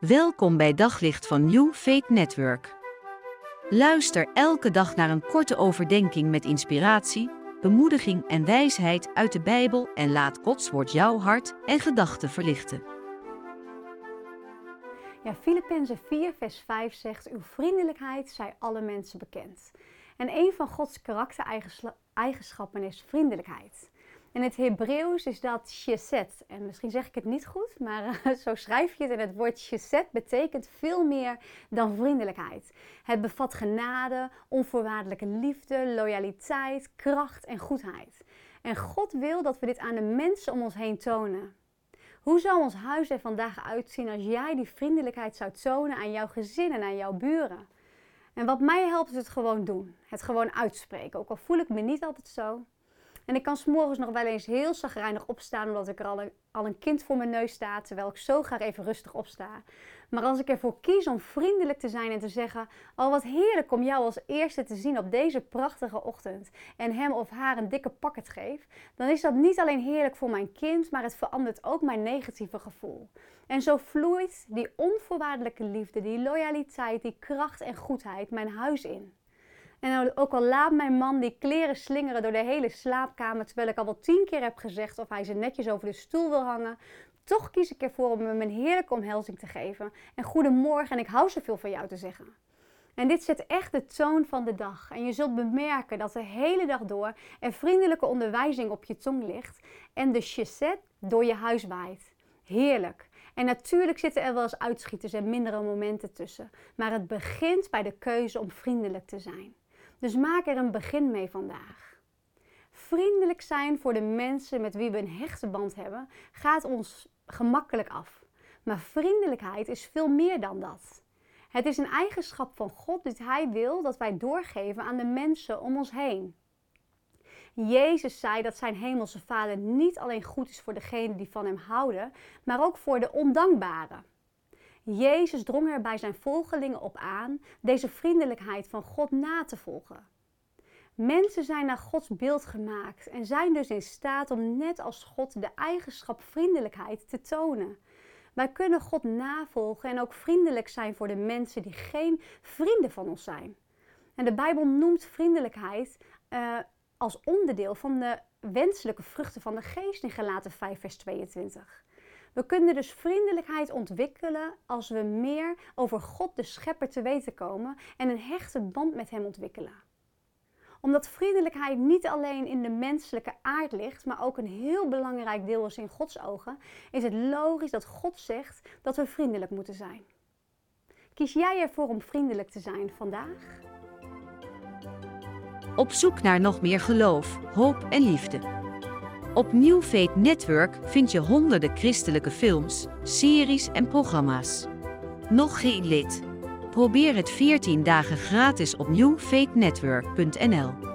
Welkom bij Daglicht van New Faith Network. Luister elke dag naar een korte overdenking met inspiratie, bemoediging en wijsheid uit de Bijbel en laat Gods woord jouw hart en gedachten verlichten. Ja, Filippenzen 4, vers 5 zegt: Uw vriendelijkheid zij alle mensen bekend. En een van Gods karaktereigenschappen is vriendelijkheid. In het Hebreeuws is dat chesed. En misschien zeg ik het niet goed, maar zo schrijf je het. En het woord chesed betekent veel meer dan vriendelijkheid. Het bevat genade, onvoorwaardelijke liefde, loyaliteit, kracht en goedheid. En God wil dat we dit aan de mensen om ons heen tonen. Hoe zou ons huis er vandaag uitzien als jij die vriendelijkheid zou tonen aan jouw gezin en aan jouw buren? En wat mij helpt is het gewoon doen. Het gewoon uitspreken. Ook al voel ik me niet altijd zo. En ik kan s'morgens nog wel eens heel zagrijnig opstaan omdat ik er al een, kind voor mijn neus sta, terwijl ik zo graag even rustig opsta. Maar als ik ervoor kies om vriendelijk te zijn en te zeggen: Oh, wat heerlijk om jou als eerste te zien op deze prachtige ochtend. En hem of haar een dikke pakket geef. Dan is dat niet alleen heerlijk voor mijn kind, maar het verandert ook mijn negatieve gevoel. En zo vloeit die onvoorwaardelijke liefde, die loyaliteit, die kracht en goedheid mijn huis in. En ook al laat mijn man die kleren slingeren door de hele slaapkamer, terwijl ik al wel tien keer heb gezegd of hij ze netjes over de stoel wil hangen, toch kies ik ervoor om hem een heerlijke omhelzing te geven. En goedemorgen en ik hou zoveel van jou te zeggen. En dit zet echt de toon van de dag. En je zult bemerken dat de hele dag door er vriendelijke onderwijzing op je tong ligt en de chesed door je huis waait. Heerlijk. En natuurlijk zitten er wel eens uitschieters en mindere momenten tussen. Maar het begint bij de keuze om vriendelijk te zijn. Dus maak er een begin mee vandaag. Vriendelijk zijn voor de mensen met wie we een hechte band hebben, gaat ons gemakkelijk af. Maar vriendelijkheid is veel meer dan dat. Het is een eigenschap van God dat Hij wil dat wij doorgeven aan de mensen om ons heen. Jezus zei dat zijn hemelse Vader niet alleen goed is voor degenen die van Hem houden, maar ook voor de ondankbaren. Jezus drong er bij zijn volgelingen op aan deze vriendelijkheid van God na te volgen. Mensen zijn naar Gods beeld gemaakt en zijn dus in staat om net als God de eigenschap vriendelijkheid te tonen. Wij kunnen God navolgen en ook vriendelijk zijn voor de mensen die geen vrienden van ons zijn. En de Bijbel noemt vriendelijkheid uh, als onderdeel van de wenselijke vruchten van de geest in Galaten 5 vers 22. We kunnen dus vriendelijkheid ontwikkelen als we meer over God de Schepper te weten komen en een hechte band met Hem ontwikkelen. Omdat vriendelijkheid niet alleen in de menselijke aard ligt, maar ook een heel belangrijk deel is in Gods ogen, is het logisch dat God zegt dat we vriendelijk moeten zijn. Kies jij ervoor om vriendelijk te zijn vandaag? Op zoek naar nog meer geloof, hoop en liefde. Op New Faith Network vind je honderden christelijke films, series en programma's. Nog geen lid? Probeer het 14 dagen gratis op newfaithnetwork.nl.